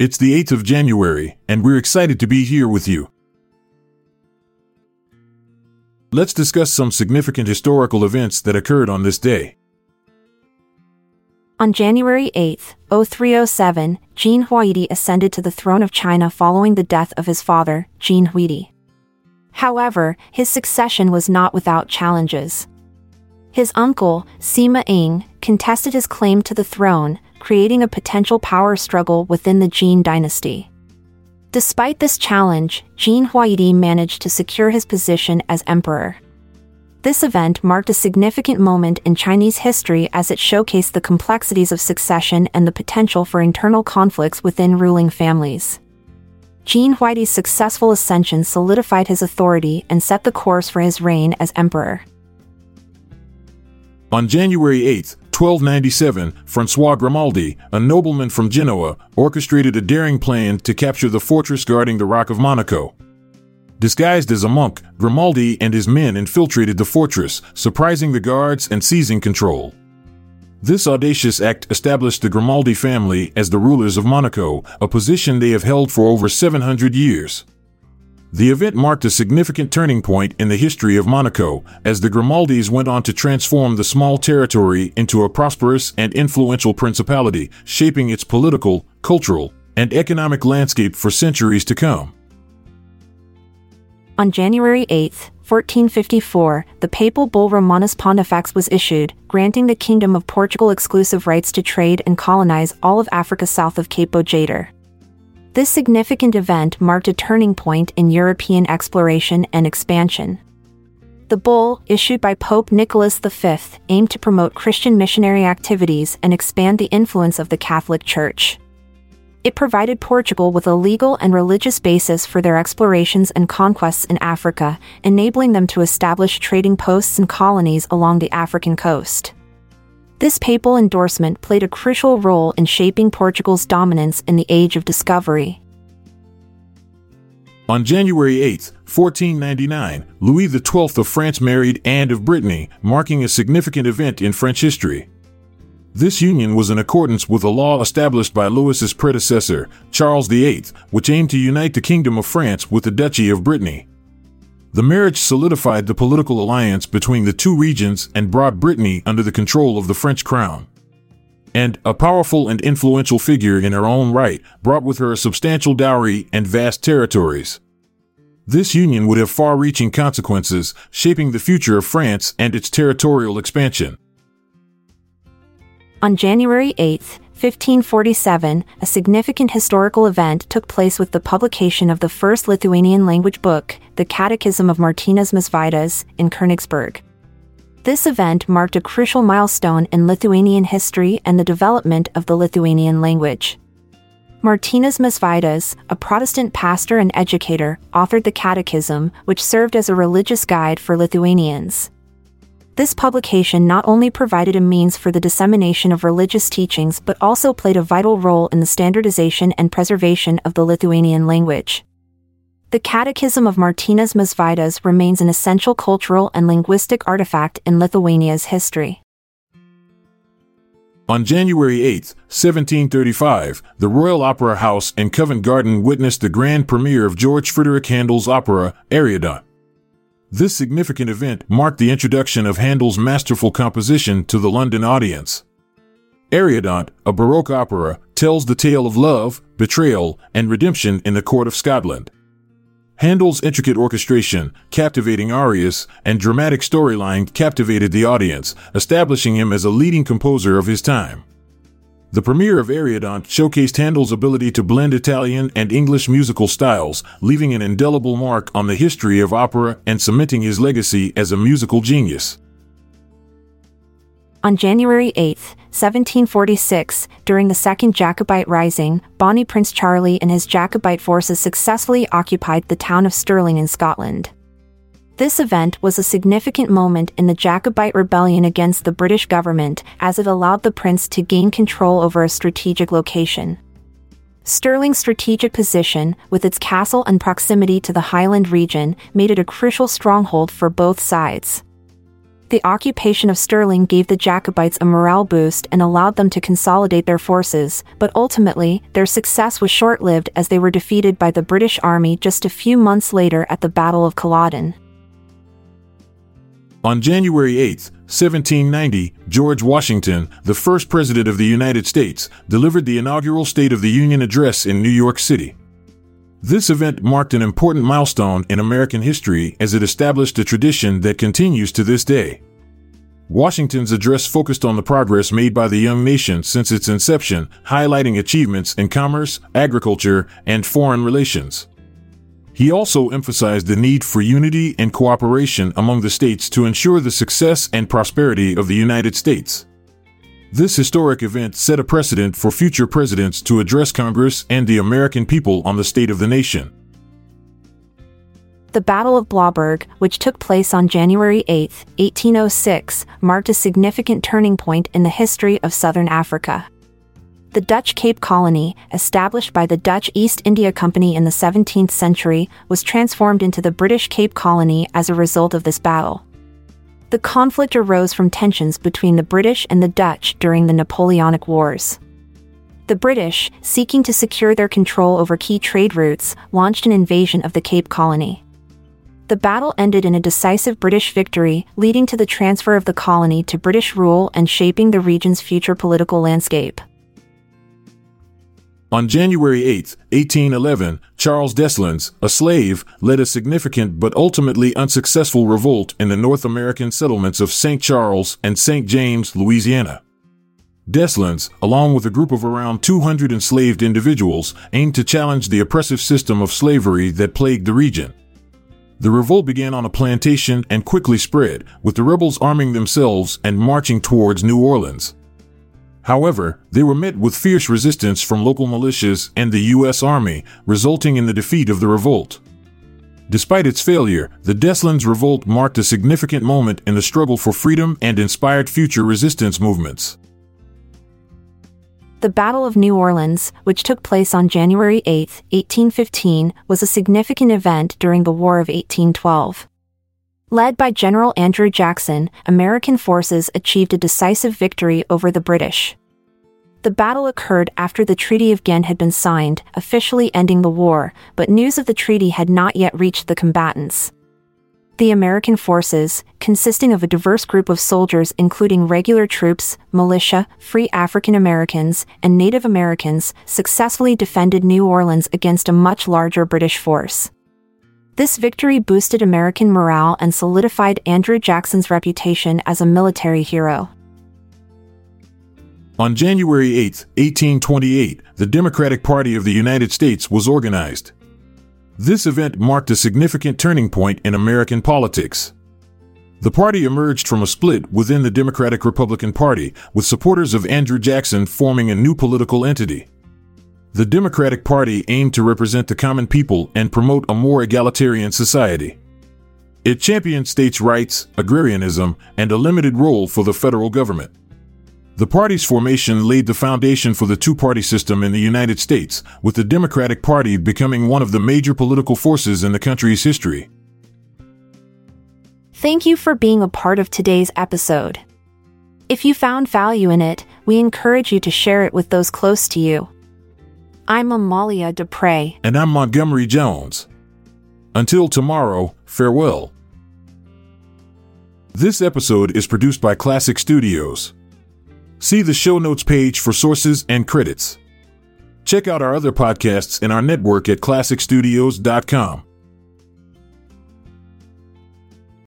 It's the 8th of January, and we're excited to be here with you. Let's discuss some significant historical events that occurred on this day. On January 8, 0307, Jin Huaidi ascended to the throne of China following the death of his father, Jin Huidi. However, his succession was not without challenges. His uncle, Sima Ying, contested his claim to the throne, creating a potential power struggle within the Jin dynasty. Despite this challenge, Jin Huaidi managed to secure his position as emperor. This event marked a significant moment in Chinese history as it showcased the complexities of succession and the potential for internal conflicts within ruling families. Jin Huaidi's successful ascension solidified his authority and set the course for his reign as emperor. On January 8, 1297, Francois Grimaldi, a nobleman from Genoa, orchestrated a daring plan to capture the fortress guarding the Rock of Monaco. Disguised as a monk, Grimaldi and his men infiltrated the fortress, surprising the guards and seizing control. This audacious act established the Grimaldi family as the rulers of Monaco, a position they have held for over 700 years. The event marked a significant turning point in the history of Monaco, as the Grimaldis went on to transform the small territory into a prosperous and influential principality, shaping its political, cultural, and economic landscape for centuries to come. On January 8, 1454, the papal bull Romanus Pontifex was issued, granting the Kingdom of Portugal exclusive rights to trade and colonize all of Africa south of Cape Bojador. This significant event marked a turning point in European exploration and expansion. The bull, issued by Pope Nicholas V, aimed to promote Christian missionary activities and expand the influence of the Catholic Church. It provided Portugal with a legal and religious basis for their explorations and conquests in Africa, enabling them to establish trading posts and colonies along the African coast. This papal endorsement played a crucial role in shaping Portugal's dominance in the Age of Discovery. On January 8, 1499, Louis XII of France married Anne of Brittany, marking a significant event in French history. This union was in accordance with a law established by Louis's predecessor, Charles VIII, which aimed to unite the Kingdom of France with the Duchy of Brittany. The marriage solidified the political alliance between the two regions and brought Brittany under the control of the French crown. Anne, a powerful and influential figure in her own right, brought with her a substantial dowry and vast territories. This union would have far reaching consequences, shaping the future of France and its territorial expansion. On January 8, 1547, a significant historical event took place with the publication of the first Lithuanian language book, the Catechism of Martynas Mažvydas, in Königsberg. This event marked a crucial milestone in Lithuanian history and the development of the Lithuanian language. Martynas Mažvydas, a Protestant pastor and educator, authored the Catechism, which served as a religious guide for Lithuanians. This publication not only provided a means for the dissemination of religious teachings but also played a vital role in the standardization and preservation of the Lithuanian language. The Catechism of Martynas Mažvydas remains an essential cultural and linguistic artifact in Lithuania's history. On January 8, 1735, the Royal Opera House in Covent Garden witnessed the grand premiere of George Frideric Handel's opera, Ariodante. This significant event marked the introduction of Handel's masterful composition to the London audience. Ariodante, a Baroque opera, tells the tale of love, betrayal, and redemption in the court of Scotland. Handel's intricate orchestration, captivating arias, and dramatic storyline captivated the audience, establishing him as a leading composer of his time. The premiere of Ariodante showcased Handel's ability to blend Italian and English musical styles, leaving an indelible mark on the history of opera and cementing his legacy as a musical genius. On January 8, 1746, during the Second Jacobite Rising, Bonnie Prince Charlie and his Jacobite forces successfully occupied the town of Stirling in Scotland. This event was a significant moment in the Jacobite rebellion against the British government as it allowed the prince to gain control over a strategic location. Stirling's strategic position, with its castle and proximity to the Highland region, made it a crucial stronghold for both sides. The occupation of Stirling gave the Jacobites a morale boost and allowed them to consolidate their forces, but ultimately, their success was short lived as they were defeated by the British Army just a few months later at the Battle of Culloden. On January 8, 1790, George Washington, the first President of the United States, delivered the inaugural State of the Union address in New York City. This event marked an important milestone in American history as it established a tradition that continues to this day. Washington's address focused on the progress made by the young nation since its inception, highlighting achievements in commerce, agriculture, and foreign relations. He also emphasized the need for unity and cooperation among the states to ensure the success and prosperity of the United States. This historic event set a precedent for future presidents to address Congress and the American people on the state of the nation. The Battle of Blaauwberg, which took place on January 8, 1806, marked a significant turning point in the history of southern Africa. The Dutch Cape Colony, established by the Dutch East India Company in the 17th century, was transformed into the British Cape Colony as a result of this battle. The conflict arose from tensions between the British and the Dutch during the Napoleonic Wars. The British, seeking to secure their control over key trade routes, launched an invasion of the Cape Colony. The battle ended in a decisive British victory, leading to the transfer of the colony to British rule and shaping the region's future political landscape. On January 8, 1811, Charles Deslondes, a slave, led a significant but ultimately unsuccessful revolt in the North American settlements of St. Charles and St. James, Louisiana. Deslondes, along with a group of around 200 enslaved individuals, aimed to challenge the oppressive system of slavery that plagued the region. The revolt began on a plantation and quickly spread, with the rebels arming themselves and marching towards New Orleans. However, they were met with fierce resistance from local militias and the U.S. Army, resulting in the defeat of the revolt. Despite its failure, the Deslondes revolt marked a significant moment in the struggle for freedom and inspired future resistance movements. The Battle of New Orleans, which took place on January 8, 1815, was a significant event during the War of 1812. Led by General Andrew Jackson, American forces achieved a decisive victory over the British. The battle occurred after the Treaty of Ghent had been signed, officially ending the war, but news of the treaty had not yet reached the combatants. The American forces, consisting of a diverse group of soldiers including regular troops, militia, free African Americans, and Native Americans, successfully defended New Orleans against a much larger British force. This victory boosted American morale and solidified Andrew Jackson's reputation as a military hero. On January 8, 1828, the Democratic Party of the United States was organized. This event marked a significant turning point in American politics. The party emerged from a split within the Democratic Republican Party, with supporters of Andrew Jackson forming a new political entity. The Democratic Party aimed to represent the common people and promote a more egalitarian society. It championed states' rights, agrarianism, and a limited role for the federal government. The party's formation laid the foundation for the two party system in the United States, with the Democratic Party becoming one of the major political forces in the country's history. Thank you for being a part of today's episode. If you found value in it, we encourage you to share it with those close to you. I'm Amalia Dupre. And I'm Montgomery Jones. Until tomorrow, farewell. This episode is produced by Klassic Studios. See the show notes page for sources and credits. Check out our other podcasts in our network at klassicstudios.com.